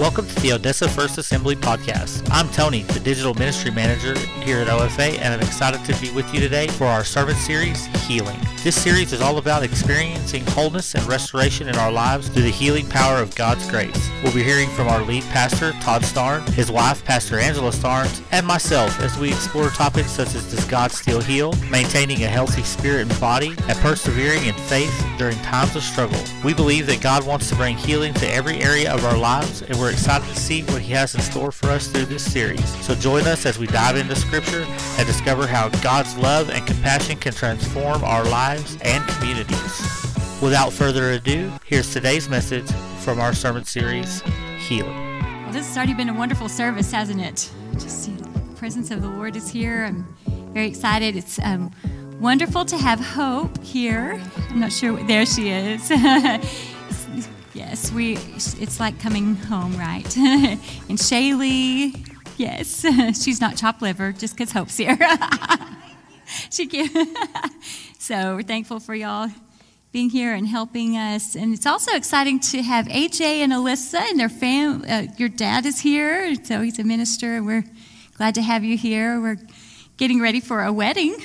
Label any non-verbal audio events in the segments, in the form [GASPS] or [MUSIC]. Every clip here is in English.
Welcome to the Odessa First Assembly podcast. I'm Tony, the digital ministry manager here at OFA, and I'm excited to be with you today for our sermon series, Healing. This series is all about experiencing wholeness and restoration in our lives through the healing power of God's grace. We'll be hearing from our lead pastor, Todd Starnes, his wife, Pastor Angela Starnes, and myself as we explore topics such as Does God Still Heal, maintaining a healthy spirit and body, and persevering in faith during times of struggle. We believe that God wants to bring healing to every area of our lives, and we're excited to see what He has in store for us through this series. So join us as we dive into Scripture and discover how God's love and compassion can transform our lives and communities. Without further ado, here's today's message from our sermon series, Healing. Well, this has already been a wonderful service, hasn't it? Just know, the presence of the Lord is here. I'm very excited. It's um, wonderful to have Hope here. I'm not sure. There she is. [LAUGHS] yes, we. It's like coming home, right? [LAUGHS] and Shaylee. Yes, [LAUGHS] she's not chopped liver just because Hope's here. [LAUGHS] she can. so we're thankful for y'all being here and helping us. And it's also exciting to have AJ and Alyssa and their fam. Uh, your dad is here, so he's a minister, and we're glad to have you here. We're getting ready for a wedding.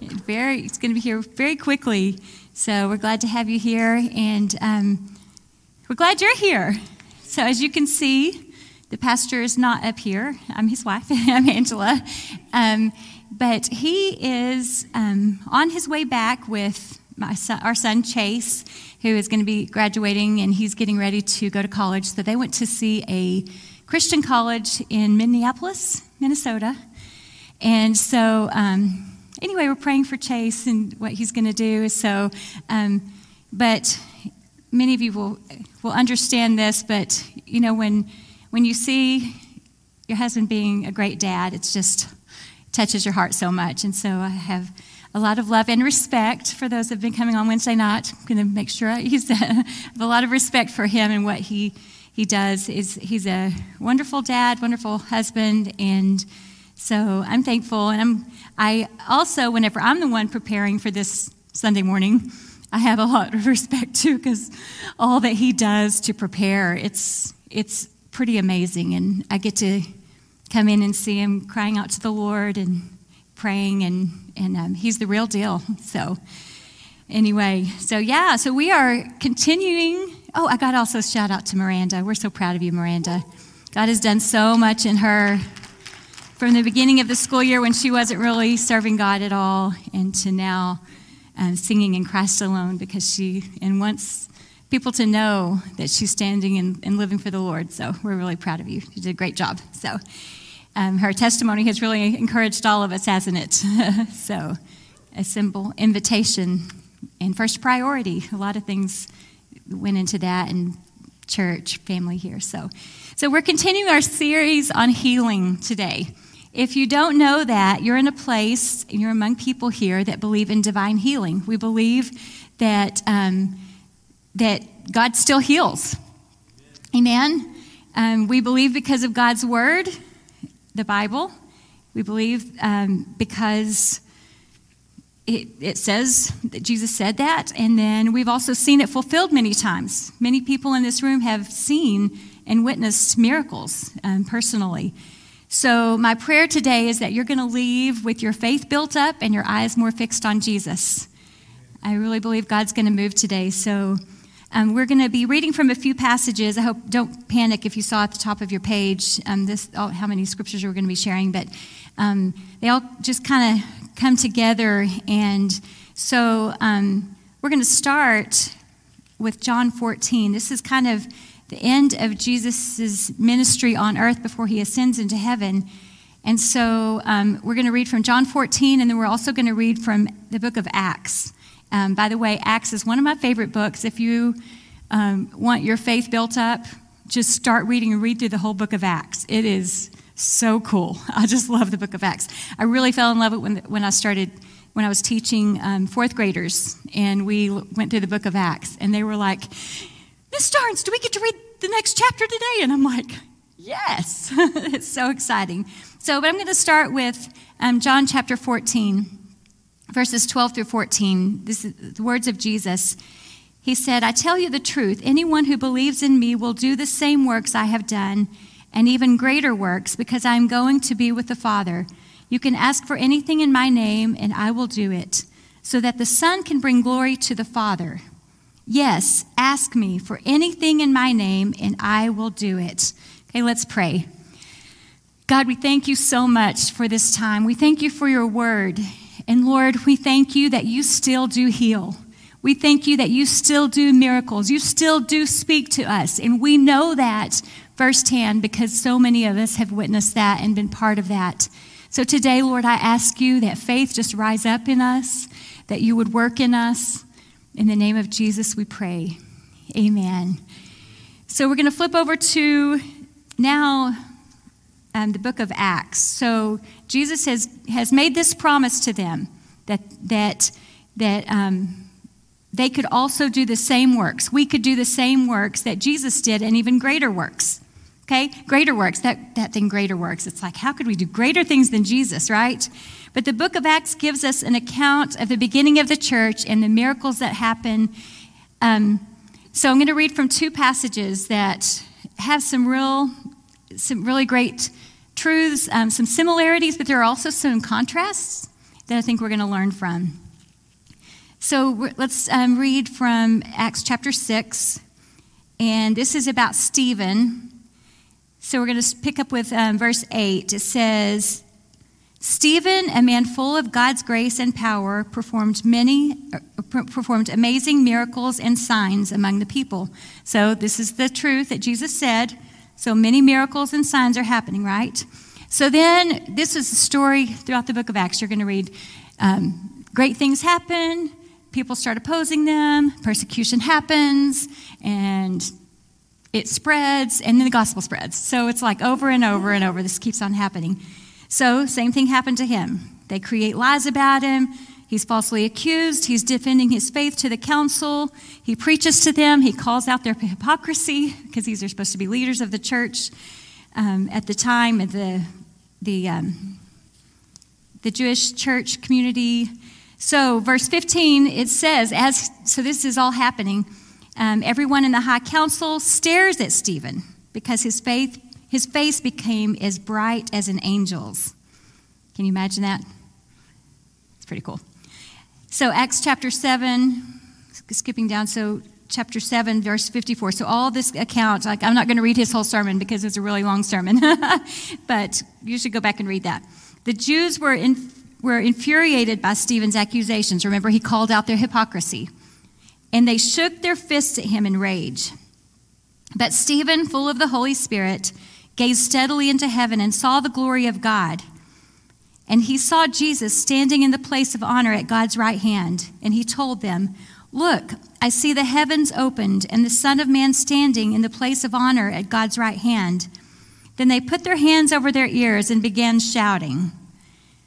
very, it's going to be here very quickly. So we're glad to have you here, and um, we're glad you're here. So as you can see, the pastor is not up here. I'm his wife. [LAUGHS] I'm Angela. Um, but he is um, on his way back with son, our son Chase, who is going to be graduating and he's getting ready to go to college. So they went to see a Christian college in Minneapolis, Minnesota. And so, um, anyway, we're praying for Chase and what he's going to do. So, um, but many of you will will understand this. But you know, when when you see your husband being a great dad, it's just touches your heart so much. And so I have a lot of love and respect for those that have been coming on Wednesday night. I'm going to make sure I use that. [LAUGHS] I have a lot of respect for him and what he he does. Is he's a wonderful dad, wonderful husband, and so I'm thankful. And I'm I also, whenever I'm the one preparing for this Sunday morning, I have a lot of [LAUGHS] respect too because all that he does to prepare, it's it's pretty amazing, and I get to come in and see him crying out to the Lord and praying, and, and um, he's the real deal. So, anyway, so yeah, so we are continuing. Oh, I got also shout out to Miranda. We're so proud of you, Miranda. God has done so much in her from the beginning of the school year when she wasn't really serving God at all, and to now um, singing in Christ alone because she, and wants people to know that she's standing and, and living for the Lord. So we're really proud of you. You did a great job. So, um, her testimony has really encouraged all of us, hasn't it? [LAUGHS] so, a simple invitation and first priority. A lot of things went into that, and church, family here. So, so we're continuing our series on healing today. If you don't know that, you're in a place, and you're among people here that believe in divine healing. We believe that um, that God still heals. Amen. Um, we believe because of God's word the Bible. We believe um, because it, it says that Jesus said that, and then we've also seen it fulfilled many times. Many people in this room have seen and witnessed miracles um, personally. So, my prayer today is that you're going to leave with your faith built up and your eyes more fixed on Jesus. I really believe God's going to move today. So, um, we're going to be reading from a few passages. I hope don't panic if you saw at the top of your page um, this oh, how many scriptures we're going to be sharing, but um, they all just kind of come together. And so um, we're going to start with John 14. This is kind of the end of Jesus' ministry on earth before he ascends into heaven. And so um, we're going to read from John 14, and then we're also going to read from the book of Acts. Um, by the way, Acts is one of my favorite books. If you um, want your faith built up, just start reading and read through the whole book of Acts. It is so cool. [LAUGHS] I just love the book of Acts. I really fell in love with it when, when I started, when I was teaching um, fourth graders, and we went through the book of Acts, and they were like, Miss Starnes, do we get to read the next chapter today? And I'm like, yes. [LAUGHS] it's so exciting. So, but I'm going to start with um, John chapter 14 verses 12 through 14. This is the words of Jesus. He said, I tell you the truth, anyone who believes in me will do the same works I have done, and even greater works, because I am going to be with the Father. You can ask for anything in my name, and I will do it, so that the Son can bring glory to the Father. Yes, ask me for anything in my name, and I will do it. Okay, let's pray. God, we thank you so much for this time. We thank you for your word. And Lord, we thank you that you still do heal. We thank you that you still do miracles. You still do speak to us. And we know that firsthand because so many of us have witnessed that and been part of that. So today, Lord, I ask you that faith just rise up in us, that you would work in us. In the name of Jesus, we pray. Amen. So we're going to flip over to now um, the book of Acts. So Jesus has, has made this promise to them that, that, that um, they could also do the same works. We could do the same works that Jesus did and even greater works. Okay? Greater works. That, that thing, greater works. It's like, how could we do greater things than Jesus, right? But the book of Acts gives us an account of the beginning of the church and the miracles that happen. Um, so I'm going to read from two passages that have some real, some really great truths, um, some similarities, but there are also some contrasts that I think we're going to learn from. So let's um, read from Acts chapter 6. And this is about Stephen. So we're going to pick up with um, verse 8. It says, Stephen, a man full of God's grace and power, performed many, uh, performed amazing miracles and signs among the people. So this is the truth that Jesus said. So many miracles and signs are happening, right? So then, this is a story throughout the book of Acts. You're going to read um, great things happen, people start opposing them, persecution happens, and it spreads, and then the gospel spreads. So it's like over and over and over. This keeps on happening. So, same thing happened to him. They create lies about him. He's falsely accused. He's defending his faith to the council. He preaches to them. He calls out their hypocrisy because these are supposed to be leaders of the church um, at the time. Of the, the, um, the Jewish church community so, verse 15, it says, as so this is all happening. Um, everyone in the high council stares at Stephen because his faith, his face became as bright as an angel's. Can you imagine that? It's pretty cool. So, Acts chapter 7, skipping down, so chapter 7, verse 54. So, all this account, like, I'm not going to read his whole sermon because it's a really long sermon, [LAUGHS] but you should go back and read that. The Jews were in were infuriated by Stephen's accusations. Remember, he called out their hypocrisy. And they shook their fists at him in rage. But Stephen, full of the Holy Spirit, gazed steadily into heaven and saw the glory of God. And he saw Jesus standing in the place of honor at God's right hand. And he told them, Look, I see the heavens opened and the Son of Man standing in the place of honor at God's right hand. Then they put their hands over their ears and began shouting.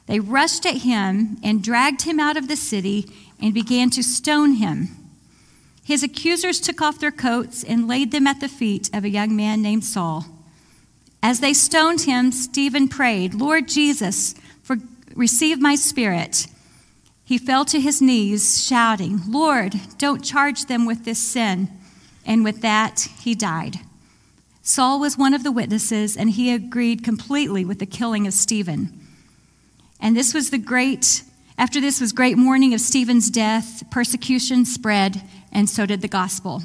They rushed at him and dragged him out of the city and began to stone him. His accusers took off their coats and laid them at the feet of a young man named Saul. As they stoned him, Stephen prayed, Lord Jesus, for, receive my spirit. He fell to his knees, shouting, Lord, don't charge them with this sin. And with that, he died. Saul was one of the witnesses, and he agreed completely with the killing of Stephen. And this was the great, after this was great mourning of Stephen's death, persecution spread, and so did the gospel.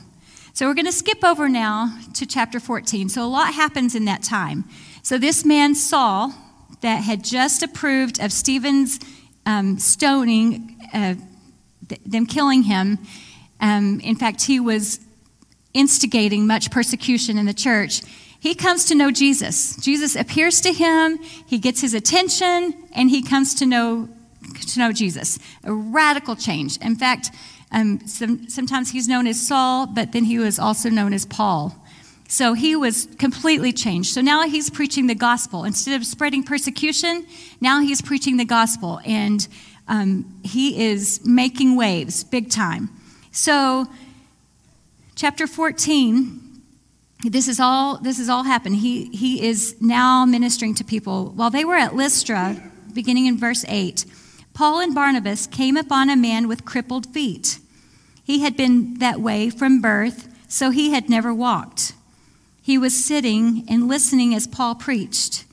So we're going to skip over now to chapter 14. So a lot happens in that time. So this man, Saul, that had just approved of Stephen's um, stoning, uh, th- them killing him, um, in fact, he was instigating much persecution in the church he comes to know Jesus. Jesus appears to him, he gets his attention, and he comes to know, to know Jesus. A radical change. In fact, um, some, sometimes he's known as Saul, but then he was also known as Paul. So he was completely changed. So now he's preaching the gospel. Instead of spreading persecution, now he's preaching the gospel. And um, he is making waves big time. So, chapter 14 this is all this is all happened he he is now ministering to people while they were at lystra beginning in verse 8 paul and barnabas came upon a man with crippled feet He had been that way from birth, so he had never walked. He was sitting and listening as Paul preached.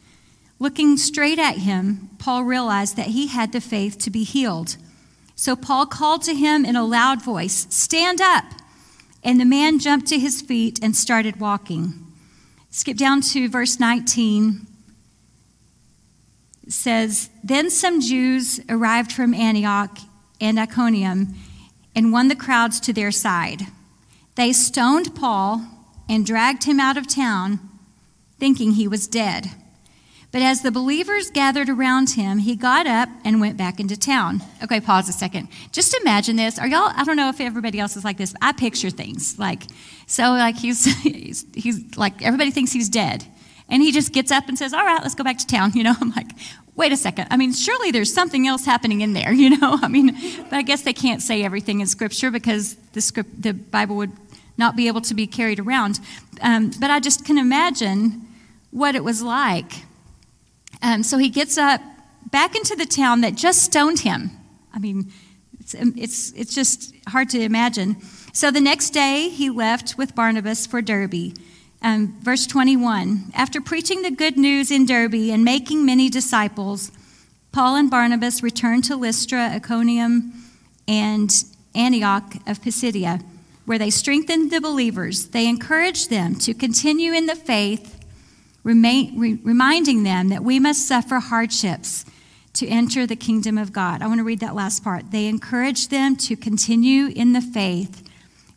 Looking straight at him, Paul realized that he had the faith to be healed. So Paul called to him in a loud voice, Stand up! And the man jumped to his feet and started walking. Skip down to verse 19. Says, Then some Jews arrived from Antioch and Iconium and won the crowds to their side. They stoned Paul and dragged him out of town, thinking he was dead. But as the believers gathered around him, he got up and went back into town. Okay, pause a second. Just imagine this. Are y'all, I don't know if everybody else is like this, I picture things. Like, so like he's, [LAUGHS] he's, he's like, everybody thinks he's dead. And he just gets up and says, All right, let's go back to town. [LAUGHS] You know, I'm like, wait a second. I mean, surely there's something else happening in there, [LAUGHS] you know? I mean, but I guess they can't say everything in Scripture because the, script, the Bible would not be able to be carried around. Um, but I just can imagine what it was like. Um, so he gets up back into the town that just stoned him. I mean, it's, it's, it's just hard to imagine. So the next day he left with Barnabas for Derbe. Um, verse 21 After preaching the good news in Derbe and making many disciples, Paul and Barnabas returned to Lystra, Iconium, and Antioch of Pisidia, where they strengthened the believers. They encouraged them to continue in the faith, remain, re, reminding them that we must suffer hardships to enter the kingdom of God. I want to read that last part. They encouraged them to continue in the faith,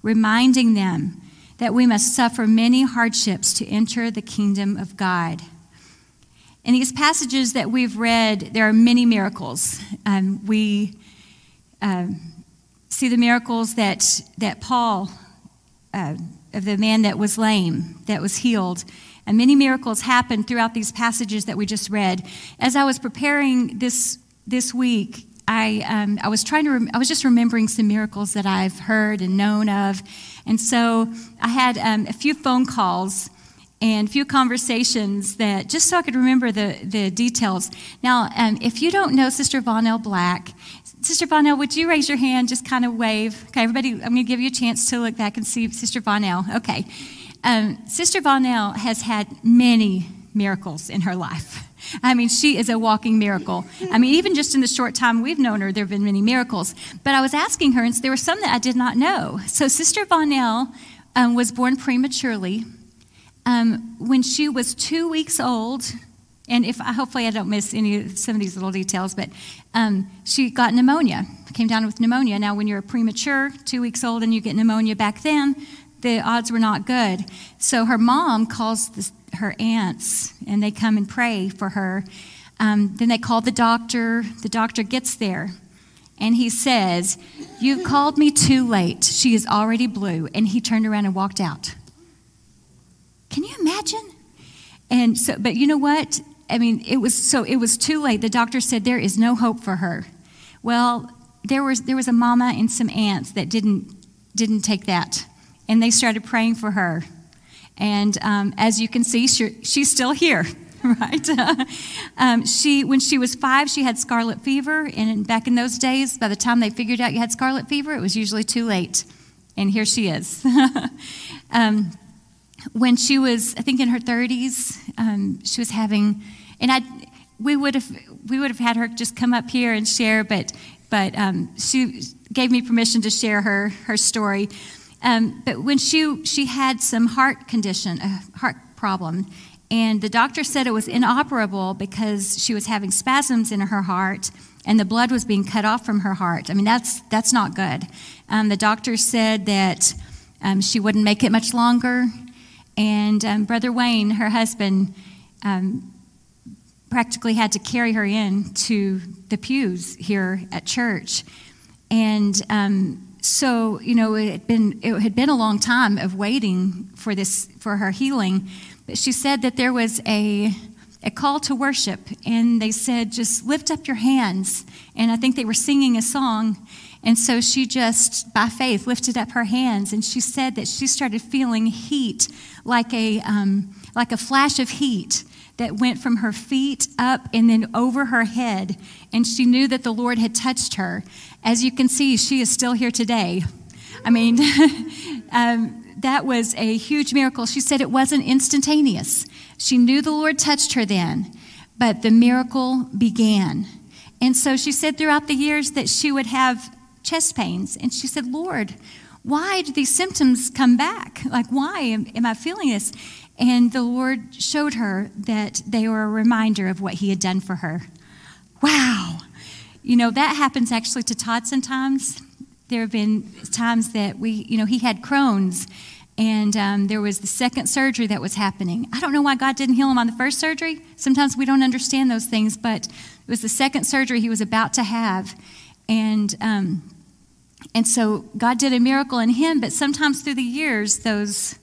reminding them that we must suffer many hardships to enter the kingdom of God. In these passages that we've read, there are many miracles. Um, we uh, see the miracles that, that Paul, uh, of the man that was lame, that was healed. And many miracles happened throughout these passages that we just read. As I was preparing this, this week, I, um, I was trying to, rem- I was just remembering some miracles that I've heard and known of. And so I had um, a few phone calls and a few conversations that just so I could remember the, the details. Now, um, if you don't know Sister Vonell Black, Sister Vonell, would you raise your hand, just kind of wave? Okay, everybody, I'm going to give you a chance to look back and see Sister Vonell. Okay. Um, Sister Vonell has had many miracles in her life. I mean, she is a walking miracle. I mean, even just in the short time we've known her, there have been many miracles. But I was asking her, and there were some that I did not know. So, Sister Vonell um, was born prematurely. Um, when she was two weeks old, and if hopefully I don't miss any some of these little details, but um, she got pneumonia, came down with pneumonia. Now, when you're premature, two weeks old, and you get pneumonia back then, the odds were not good. So her mom calls her aunts and they come and pray for her. Um, then they call the doctor. The doctor gets there and he says, You've called me too late. She is already blue. And he turned around and walked out. Can you imagine? And so, but you know what? I mean, it was so it was too late. The doctor said there is no hope for her. Well, there was there was a mama and some aunts that didn't didn't take that, and they started praying for her. And um, as you can see, she, she's still here, [LAUGHS] right? [LAUGHS] um, she, when she was five, she had scarlet fever. And back in those days, by the time they figured out you had scarlet fever, it was usually too late. And here she is. [LAUGHS] um, when she was, I think, in her 30s, um, she was having, and I, we would have, we would have had her just come up here and share, but, but um, she gave me permission to share her her story. Um, but when she, she had some heart condition, a heart problem, and the doctor said it was inoperable because she was having spasms in her heart and the blood was being cut off from her heart. I mean, that's, that's not good. Um, the doctor said that um, she wouldn't make it much longer. And um, Brother Wayne, her husband, um, practically had to carry her in to the pews here at church. And um, so you know it had been it had been a long time of waiting for this for her healing but she said that there was a a call to worship and they said just lift up your hands. And i think they were singing a song and so she just by faith lifted up her hands and she said that she started feeling heat like a um, like a flash of heat that went from her feet up and then over her head and she knew that the lord had touched her as you can see, she is still here today. I mean, [LAUGHS] um, that was a huge miracle. She said it wasn't instantaneous. She knew the Lord touched her then, but the miracle began. And so she said throughout the years that she would have chest pains. And she said, Lord, why do these symptoms come back? Like, why am, am I feeling this? And the Lord showed her that they were a reminder of what He had done for her. Wow. You know, that happens actually to Todd sometimes. There have been times that we, you know, he had Crohn's and um, there was the second surgery that was happening. I don't know why God didn't heal him on the first surgery. Sometimes we don't understand those things, but it was the second surgery he was about to have. And, um, and so God did a miracle in him, but sometimes through the years, those,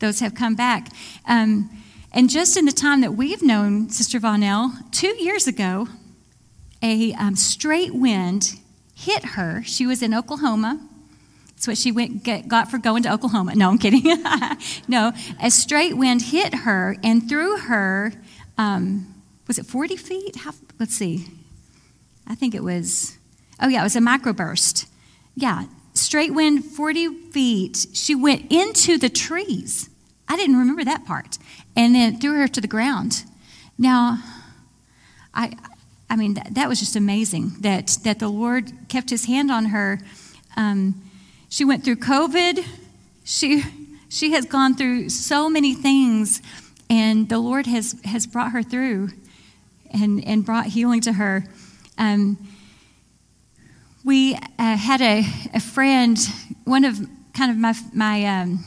those have come back. Um, and just in the time that we've known Sister Vonell, two years ago, a um, straight wind hit her. She was in Oklahoma. That's what she went get, got for going to Oklahoma. No, I'm kidding. [LAUGHS] no, a straight wind hit her and threw her. Um, was it 40 feet? How, let's see. I think it was. Oh yeah, it was a microburst. Yeah, straight wind, 40 feet. She went into the trees. I didn't remember that part, and then threw her to the ground. Now, I I mean, that, that, was just amazing that, that the Lord kept his hand on her. Um, she went through COVID. She, she has gone through so many things, and the Lord has, has brought her through and, and brought healing to her. Um, we uh, had a, a friend, one of kind of my, my, um,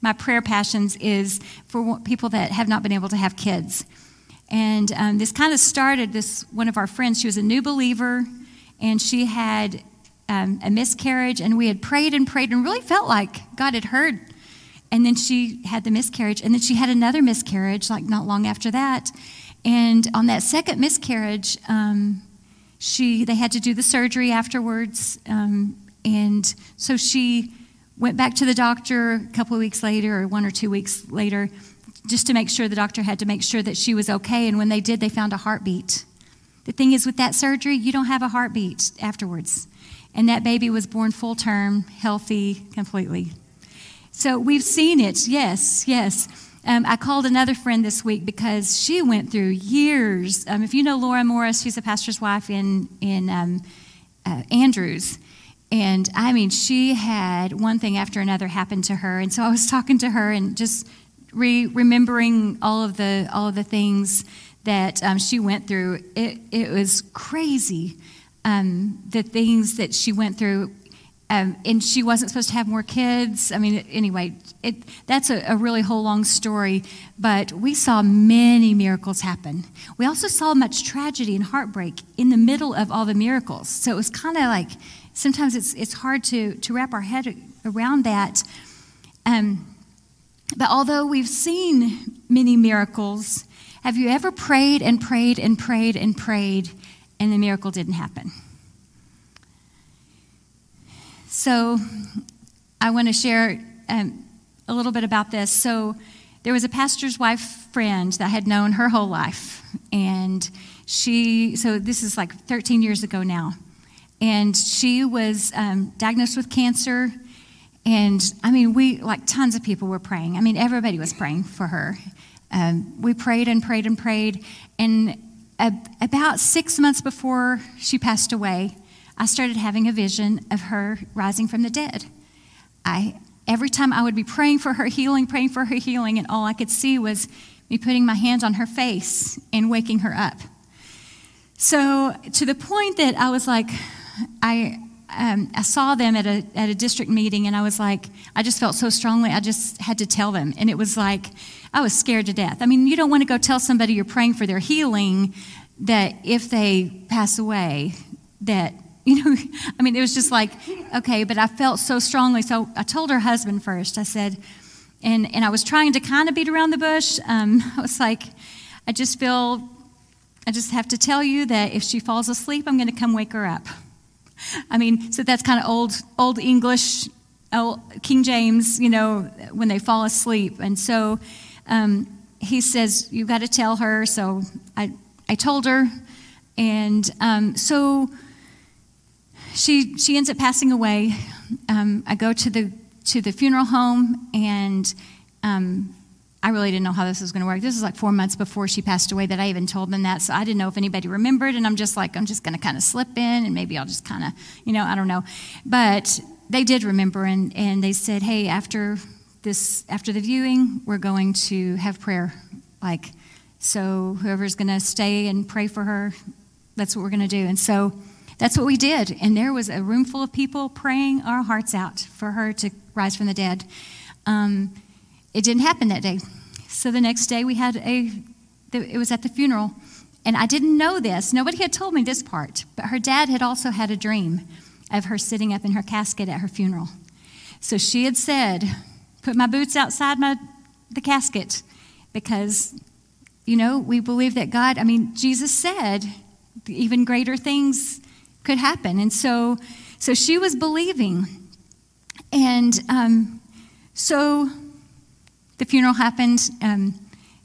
my prayer passions is for people that have not been able to have kids. And um, this kind of started this one of our friends, she was a new believer, and she had um, a miscarriage, and we had prayed and prayed and really felt like God had heard. And then she had the miscarriage, and then she had another miscarriage, like not long after that. And on that second miscarriage, um, she they had to do the surgery afterwards, um, and so she went back to the doctor a couple of weeks later, or one or two weeks later, just to make sure the doctor had to make sure that she was okay. And when they did, they found a heartbeat. The thing is, with that surgery, you don't have a heartbeat afterwards. And that baby was born full term, healthy, completely. So we've seen it, yes, yes. Um, I called another friend this week because she went through years. Um, if you know Laura Morris, she's a pastor's wife in, in um, uh, Andrews. And I mean, she had one thing after another happen to her. And so I was talking to her and just re- remembering all of the all of the things that um, she went through. It it was crazy. Um, the things that she went through. Um, and she wasn't supposed to have more kids. I mean, anyway, it, that's a, a, really whole long story, but we saw many miracles happen. We also saw much tragedy and heartbreak in the middle of all the miracles. So it was kind of like sometimes it's, it's hard to, to wrap our head around that. Um, but although we've seen many miracles, have you ever prayed and prayed and prayed and prayed and the miracle didn't happen? So I want to share um, a little bit about this. So there was a pastor's wife friend that I had known her whole life. And she, so this is like 13 years ago now. And she was um, diagnosed with cancer and I mean, we, like tons of people were praying. I mean, everybody was praying for her. Um, we prayed and prayed and prayed. And about six months before she passed away, I started having a vision of her rising from the dead. I, every time I would be praying for her healing, praying for her healing, and all I could see was me putting my hands on her face and waking her up. So, to the point that I was like, I, um, I saw them at a, at a district meeting and I was like, I just felt so strongly, I just had to tell them. And it was like, I was scared to death. I mean, you don't want to go tell somebody you're praying for their healing that if they pass away, that, you know, [LAUGHS] I mean, it was just like, okay, but I felt so strongly. So I told her husband first, I said, and, and I was trying to kind of beat around the bush. Um, [LAUGHS] I was like, I just feel, I just have to tell you that if she falls asleep, I'm going to come wake her up. I mean, so that's kind of old, old English, old King James, you know, when they fall asleep. And so um, he says, You've got to tell her. So I, I told her. And um, so she, she ends up passing away um, I go to the to the funeral home, and um, I really didn't know how this was going to work. This was like four months before she passed away that I even told them that, so I didn't know if anybody remembered. And I'm just like, I'm just going to kind of slip in, and maybe I'll just kind of, you know, I don't know. But they did remember, and and they said, hey, after this, after the viewing, we're going to have prayer, like. So whoever's going to stay and pray for her, that's what we're going to do. And so that's what we did. And there was a room full of people praying our hearts out for her to rise from the dead. Um, it didn't happen that day. So the next day we had a, it was at the funeral. And I didn't know this. Nobody had told me this part. But her dad had also had a dream of her sitting up in her casket at her funeral. So she had said, Put my boots outside my, the casket because, you know, we believe that God, I mean, Jesus said, even greater things could happen. And so, so she was believing. And um, so the funeral happened. Um,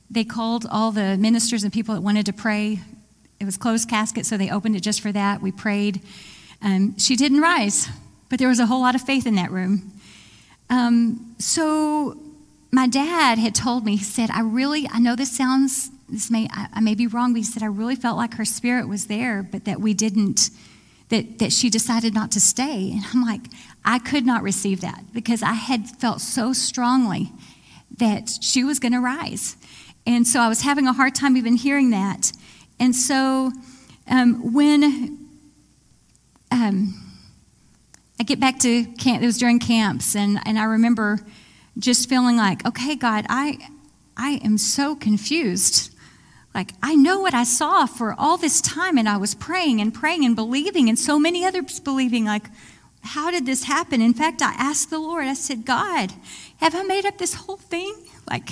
they called all the ministers and people that wanted to pray. It was closed casket, so they opened it just for that. We prayed. Um, she didn't rise, but there was a whole lot of faith in that room. Um, so my dad had told me, he said, I really, I know this sounds, this may, I, I may be wrong, but he said, I really felt like her spirit was there, but that we didn't that, that she decided not to stay. And I'm like, I could not receive that because I had felt so strongly that she was going to rise. And so I was having a hard time even hearing that. And so um, when um, I get back to camp, it was during camps, and, and I remember just feeling like, okay, God, I, I am so confused like, I know what I saw for all this time, and I was praying and praying and believing, and so many others believing, like, how did this happen? In fact, I asked the Lord, I said, God, have I made up this whole thing? Like,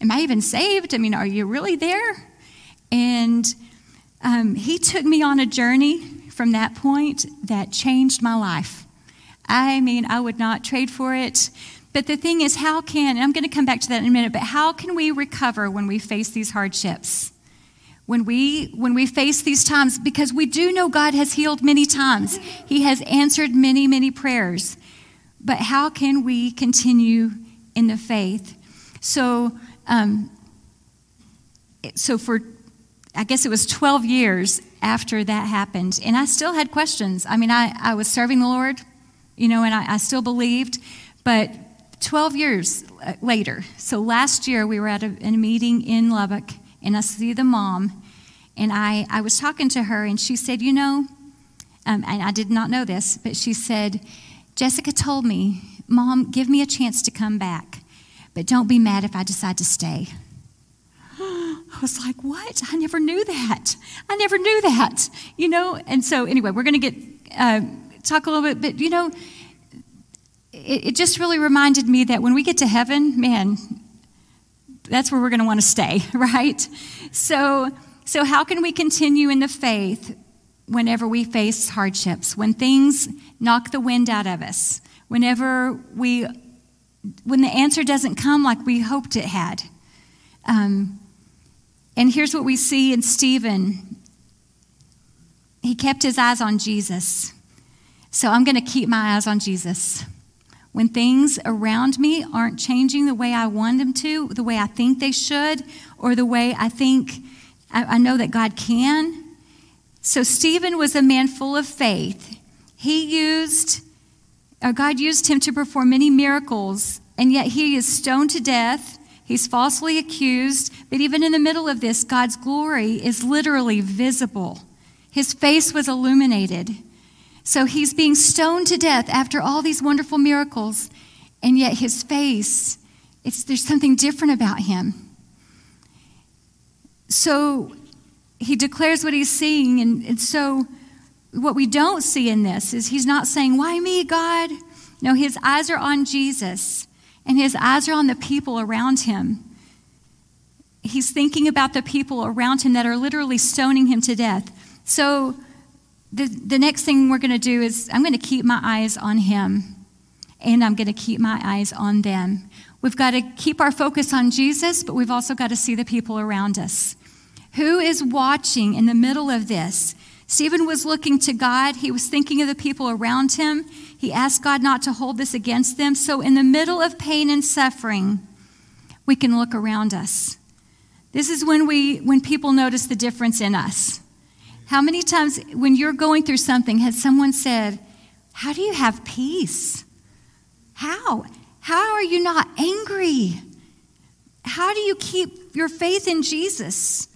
am I even saved? I mean, are you really there? And um, He took me on a journey from that point that changed my life. I mean, I would not trade for it. But the thing is, how can, and I'm going to come back to that in a minute, but how can we recover when we face these hardships? When we, when we face these times, because we do know God has healed many times, He has answered many, many prayers. But how can we continue in the faith? So, um, so for, I guess it was 12 years after that happened, and I still had questions. I mean, I, I was serving the Lord, you know, and I, I still believed, but 12 years uh, later, so last year we were at a, a meeting in Lubbock, and I see the mom, and I, I was talking to her, and she said, You know, um, and I did not know this, but she said, Jessica told me, Mom, give me a chance to come back, but don't be mad if I decide to stay. [GASPS] I was like, What? I never knew that. I never knew that, you know? And so, anyway, we're going to get, uh, talk a little bit, but, you know, it, it just really reminded me that when we get to heaven, man, that's where we're going to want to stay, [LAUGHS] right? So, so how can we continue in the faith whenever we face hardships, when things knock the wind out of us, whenever we, when the answer doesn't come like we hoped it had? Um, and here's what we see in Stephen. He kept his eyes on Jesus. So I'm going to keep my eyes on Jesus when things around me aren't changing the way I want them to, the way I think they should, or the way I think I, I know that God can. So Stephen was a man full of faith. He used, or God used him to perform many miracles, and yet he is stoned to death. He's falsely accused, but even in the middle of this, God's glory is literally visible. His face was illuminated. So he's being stoned to death after all these wonderful miracles, and yet his face, it's, there's something different about him. So he declares what he's seeing, and, and so what we don't see in this is he's not saying, Why me, God? No, his eyes are on Jesus, and his eyes are on the people around him. He's thinking about the people around him that are literally stoning him to death. So the, the next thing we're going to do is I'm going to keep my eyes on him and I'm going to keep my eyes on them. We've got to keep our focus on Jesus, but we've also got to see the people around us. Who is watching in the middle of this, Stephen was looking to God. He was thinking of the people around him. He asked God not to hold this against them. So, in the middle of pain and suffering, we can look around us. This is when we when people notice the difference in us. How many times when you're going through something has someone said, "How do you have peace? How? How are you not angry? How do you keep your faith in Jesus?"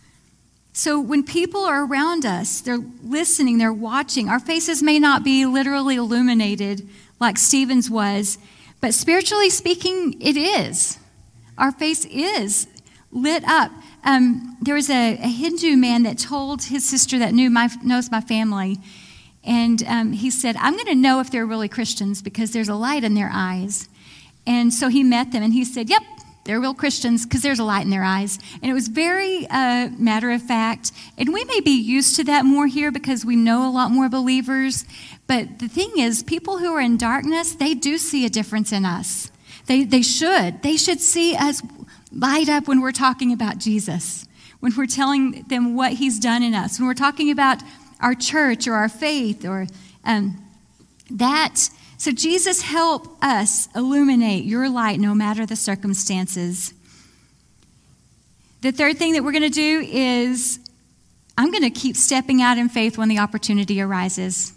So when people are around us, they're listening, they're watching. Our faces may not be literally illuminated like Stephen's was, but spiritually speaking, it is. Our face is lit up. Um, there was a, a, Hindu man that told his sister that knew my, knows my family, and um, he said, I'm going to know if they're really Christians because there's a light in their eyes. And so he met them, and he said, Yep, they're real Christians because there's a light in their eyes. And it was very uh, matter of fact. And we may be used to that more here because we know a lot more believers. But the thing is, people who are in darkness, they do see a difference in us. They, they should. They should see us light up when we're talking about Jesus, when we're telling them what he's done in us, when we're talking about our church or our faith or um, that so, Jesus, help us illuminate your light no matter the circumstances. The third thing that we're going to do is I'm going to keep stepping out in faith when the opportunity arises.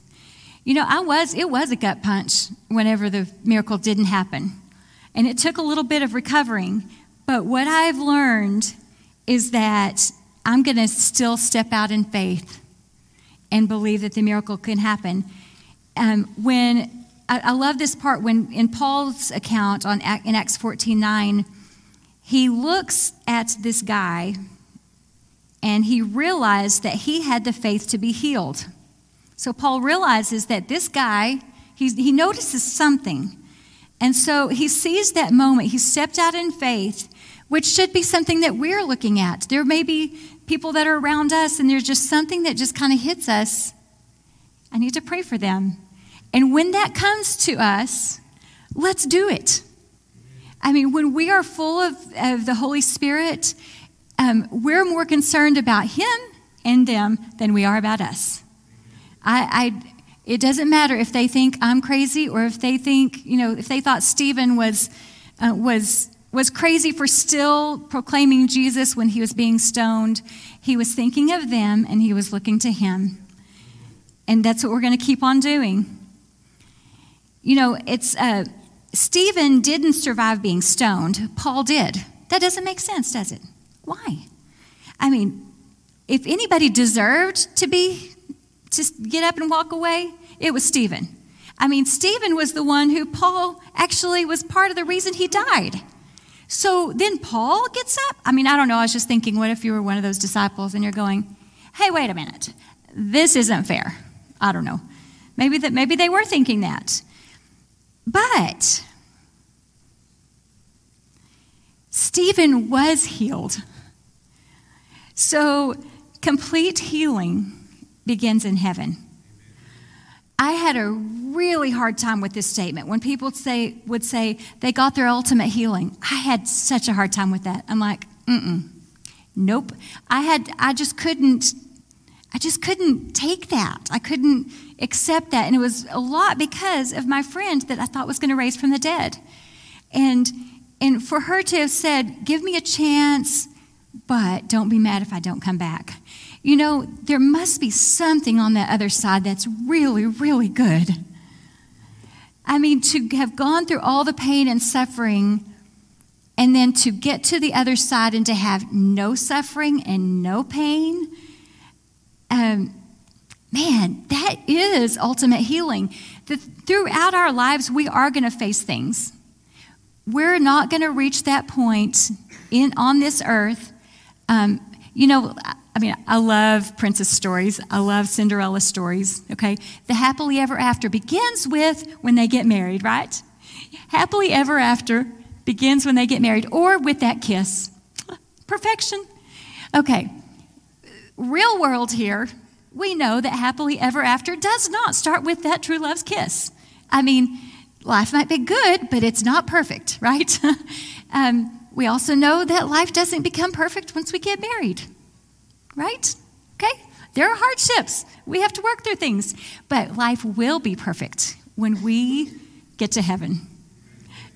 You know, I was, it was a gut punch whenever the miracle didn't happen. And it took a little bit of recovering. But what I've learned is that I'm going to still step out in faith and believe that the miracle can happen. Um, when I, I love this part when in Paul's account on in Acts 14 9, he looks at this guy and he realized that he had the faith to be healed. So Paul realizes that this guy, he notices something. And so he sees that moment. He stepped out in faith, which should be something that we're looking at. There may be people that are around us, and there's just something that just kind of hits us. I need to pray for them. And when that comes to us, let's do it. I mean, when we are full of, of the Holy Spirit, um, we're more concerned about Him and them than we are about us. I, I, it doesn't matter if they think I'm crazy or if they think, you know, if they thought Stephen was, uh, was, was crazy for still proclaiming Jesus when he was being stoned. He was thinking of them and he was looking to Him. And that's what we're going to keep on doing. You know, it's uh, Stephen didn't survive being stoned. Paul did. That doesn't make sense, does it? Why? I mean, if anybody deserved to be to get up and walk away, it was Stephen. I mean, Stephen was the one who Paul actually was part of the reason he died. So then Paul gets up. I mean, I don't know. I was just thinking, what if you were one of those disciples and you're going, hey, wait a minute. This isn't fair. I don't know. Maybe that maybe they were thinking that. But Stephen was healed. So complete healing begins in heaven. I had a really hard time with this statement. When people say would say they got their ultimate healing, I had such a hard time with that. I'm like, mm-mm, nope. I had I just couldn't I just couldn't take that. I couldn't accept that. And it was a lot because of my friend that I thought was going to raise from the dead. And, and for her to have said, Give me a chance, but don't be mad if I don't come back. You know, there must be something on that other side that's really, really good. I mean, to have gone through all the pain and suffering and then to get to the other side and to have no suffering and no pain um, man, that is ultimate healing. Throughout our lives, we are going to face things. We're not going to reach that point in on this earth. Um, you know, I mean, I love princess stories. I love Cinderella stories. Okay, the happily ever after begins with when they get married, right? Happily ever after begins when they get married, or with that kiss. Perfection. Okay, real world here, we know that happily ever after does not start with that true love's kiss. I mean, life might be good, but it's not perfect, [LAUGHS] right? um, we also know that life doesn't become perfect once we get married, right? Okay? There are hardships. We have to work through things. But life will be perfect when we get to heaven.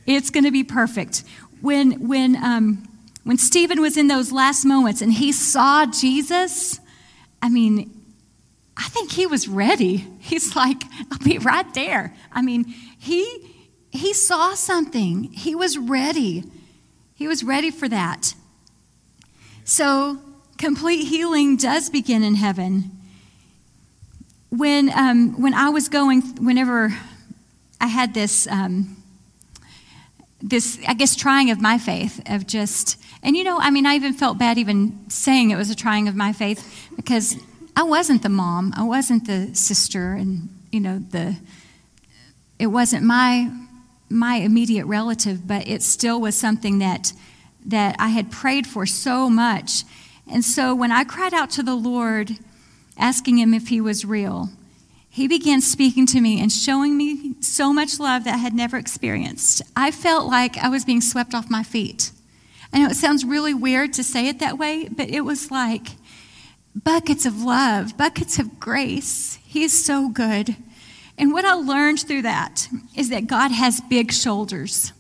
It's going to be perfect. When, when, um, when Stephen was in those last moments and he saw Jesus, I mean, I think he was ready. [LAUGHS] He's like, I'll be right there. I mean, he he saw something. He was ready. He was ready for that. So, complete healing does begin in heaven. When, um, when I was going, whenever I had this, um, this, I guess, trying of my faith, of just, and you know, I mean, I even felt bad even saying it was a trying of my faith because I wasn't the mom, I wasn't the sister, and, you know, the, it wasn't my my immediate relative, but it still was something that, that I had prayed for so much. And so when I cried out to the Lord, asking Him if He was real, He began speaking to me and showing me so much love that I had never experienced. I felt like I was being swept off my feet. I know it sounds really weird to say it that way, but it was like buckets of love, buckets of grace. He is so good. And what I learned through that is that God has big shoulders.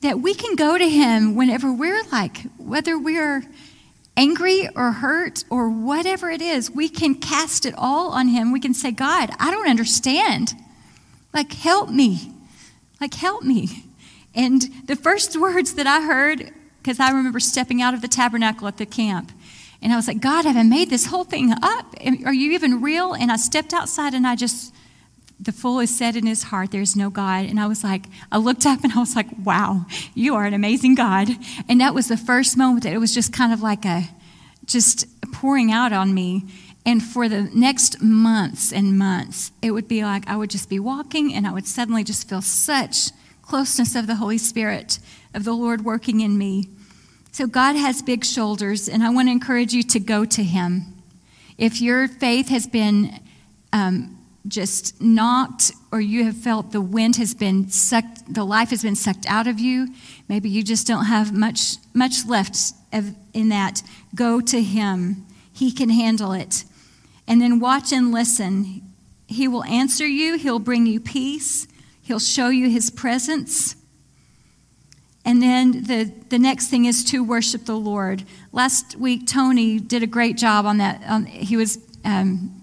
That we can go to Him whenever we're like, whether we're angry or hurt or whatever it is, we can cast it all on Him. We can say, God, I don't understand. Like, help me. Like, help me. And the first [LAUGHS] words that I heard, because I remember stepping out of the tabernacle at the camp, and I was like, God, have I made this whole thing up? Are you even real? And I stepped outside and I just, the fool is said in his heart, there's no God. And I was like, I looked up and I was like, wow, you are an amazing God. And that was the first moment that it was just kind of like a, just pouring out on me. And for the next months and months, it would be like I would just be walking and I would suddenly just feel such closeness of the Holy Spirit, of the Lord working in me. So God has big shoulders, and I want to encourage you to go to Him. If your faith has been um, just knocked, or you have felt the wind has been sucked, the life has been sucked out of you, maybe you just don't have much much left of, in that. Go to Him. He can handle it. And then watch and listen. He will answer you. He'll bring you peace. He'll show you His presence. And then the, the next thing is to worship the Lord. Last week, Tony did a great job on that. He was um,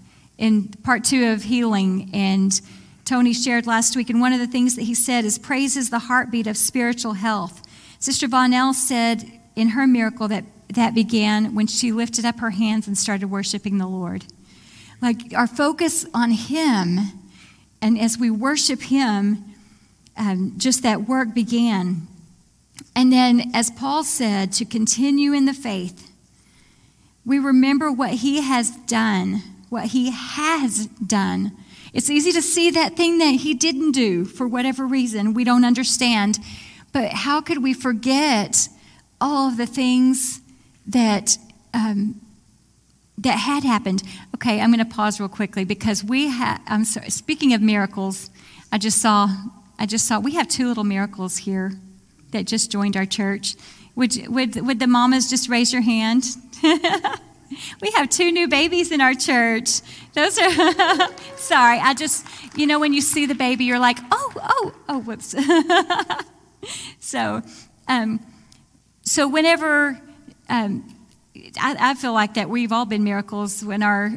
in part two of healing, and Tony shared last week. And one of the things that he said is praise is the heartbeat of spiritual health. Sister Vonell said in her miracle that that began when she lifted up her hands and started worshiping the Lord. Like our focus on Him, and as we worship Him, um, just that work began. And then, as Paul said, to continue in the faith, we remember what he has done, what he has done. It's easy to see that thing that he didn't do for whatever reason we don't understand. But how could we forget all of the things that um, that had happened? Okay, I'm going to pause real quickly because we have. I'm sorry. Speaking of miracles, I just saw. I just saw we have two little miracles here that just joined our church. Would, would, would the mamas just raise your hand? [LAUGHS] we have two new babies in our church. Those are, [LAUGHS] sorry, I just, you know, when you see the baby, you're like, oh, oh, oh, whoops. [LAUGHS] so, um, so whenever, um, I, I, feel like that we've all been miracles when our,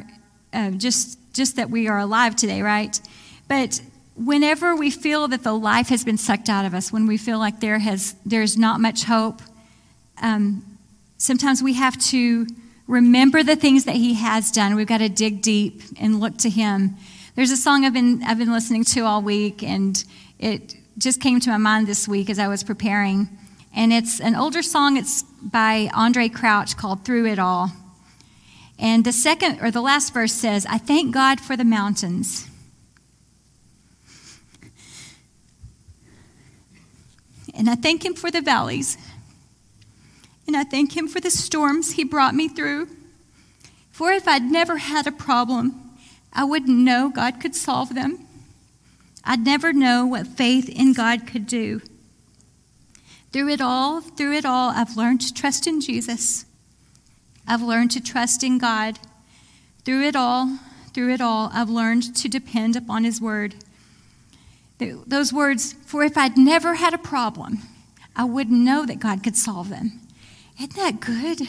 uh, just, just that we are alive today, right? But whenever we feel that the life has been sucked out of us, when we feel like there has there's not much hope, um, sometimes we have to remember the things that He has done. We've got to dig deep and look to Him. There's a song I've been I've been listening to all week, and it just came to my mind this week as I was preparing. And it's an older song. It's by Andraé Crouch called "Through It All." And the second or the last verse says, "I thank God for the mountains." And I thank Him for the valleys. And I thank Him for the storms He brought me through. For if I'd never had a problem, I wouldn't know God could solve them. I'd never know what faith in God could do. Through it all, through it all, I've learned to trust in Jesus. I've learned to trust in God. Through it all, through it all, I've learned to depend upon His Word. Those words, for if I'd never had a problem, I wouldn't know that God could solve them. Isn't that good?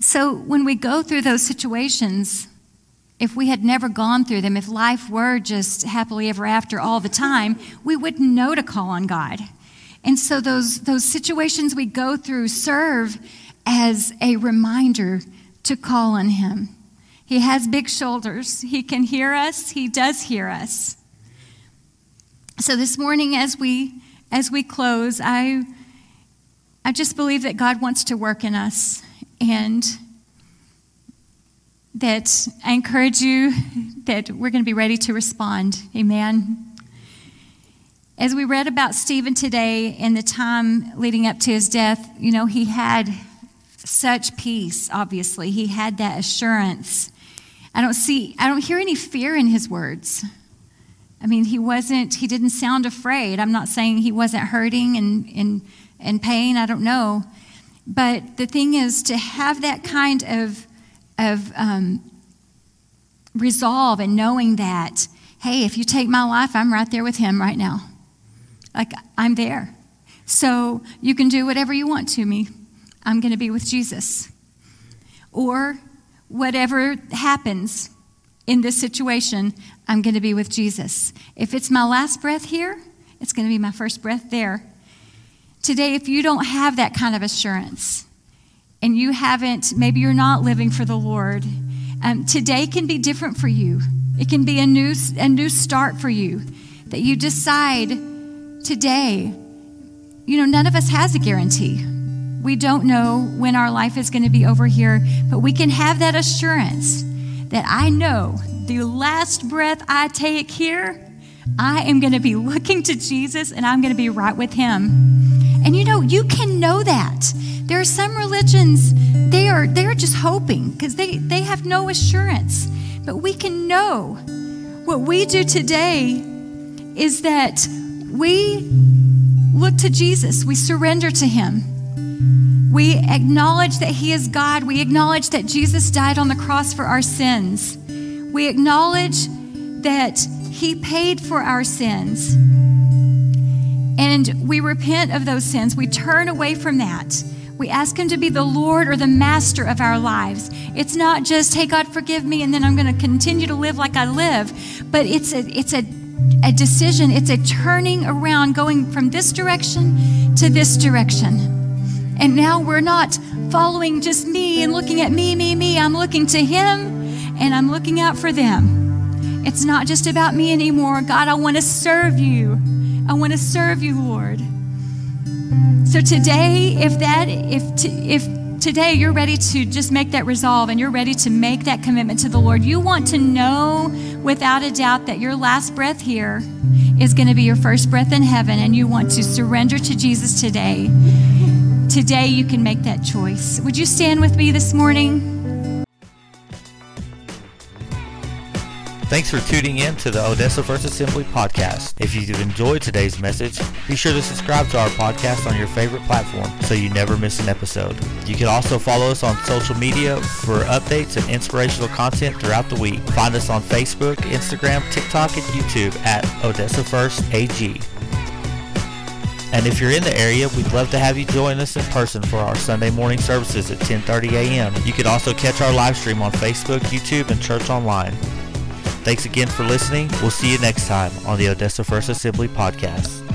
So when we go through those situations, if we had never gone through them, if life were just happily ever after all the time, we wouldn't know to call on God. And so those, those situations we go through serve as a reminder to call on Him. He has big shoulders. He can hear us. He does hear us. So this morning, as we as we close, I I just believe that God wants to work in us, and that I encourage you that we're going to be ready to respond. Amen. As we read about Stephen today in the time leading up to his death, you know, he had such peace, obviously. He had that assurance. I don't see, I don't hear any fear in his words. I mean, he wasn't, he didn't sound afraid. I'm not saying he wasn't hurting and in, in pain, I don't know. But the thing is to have that kind of of um, resolve and knowing that, hey, if you take my life, I'm right there with him right now. Like, I'm there. So you can do whatever you want to me. I'm going to be with Jesus. Or whatever happens in this situation, I'm going to be with Jesus. If it's my last breath here, it's going to be my first breath there. Today, if you don't have that kind of assurance, and you haven't, maybe you're not living for the Lord, um, today can be different for you. It can be a new, a new start for you. That you decide today, you know, none of us has a guarantee. We don't know when our life is going to be over here, but we can have that assurance that I know the last breath I take here, I am going to be looking to Jesus and I'm going to be right with Him. And you know, you can know that. There are some religions, they are they're just hoping because they, they have no assurance. But we can know what we do today is that we look to Jesus, we surrender to Him. We acknowledge that He is God. We acknowledge that Jesus died on the cross for our sins. We acknowledge that He paid for our sins. And we repent of those sins. We turn away from that. We ask Him to be the Lord or the master of our lives. It's not just, hey, God, forgive me, and then I'm going to continue to live like I live. But it's a, it's a, a decision, it's a turning around, going from this direction to this direction. And now we're not following just me and looking at me, me, me. I'm looking to Him and I'm looking out for them. It's not just about me anymore. God, I want to serve you. I want to serve you, Lord. So today, if that, if, if today you're ready to just make that resolve and you're ready to make that commitment to the Lord, you want to know without a doubt that your last breath here is going to be your first breath in heaven and you want to surrender to Jesus today. Today, you can make that choice. Would you stand with me this morning? Thanks for tuning in to the Odessa First Assembly podcast. If you've enjoyed today's message, be sure to subscribe to our podcast on your favorite platform so you never miss an episode. You can also follow us on social media for updates and inspirational content throughout the week. Find us on Facebook, Instagram, TikTok, and YouTube at Odessa First AG. And if you're in the area, we'd love to have you join us in person for our Sunday morning services at 10:30 a.m. You can also catch our live stream on Facebook, YouTube, and Church Online. Thanks again for listening. We'll see you next time on the Odessa First Assembly podcast.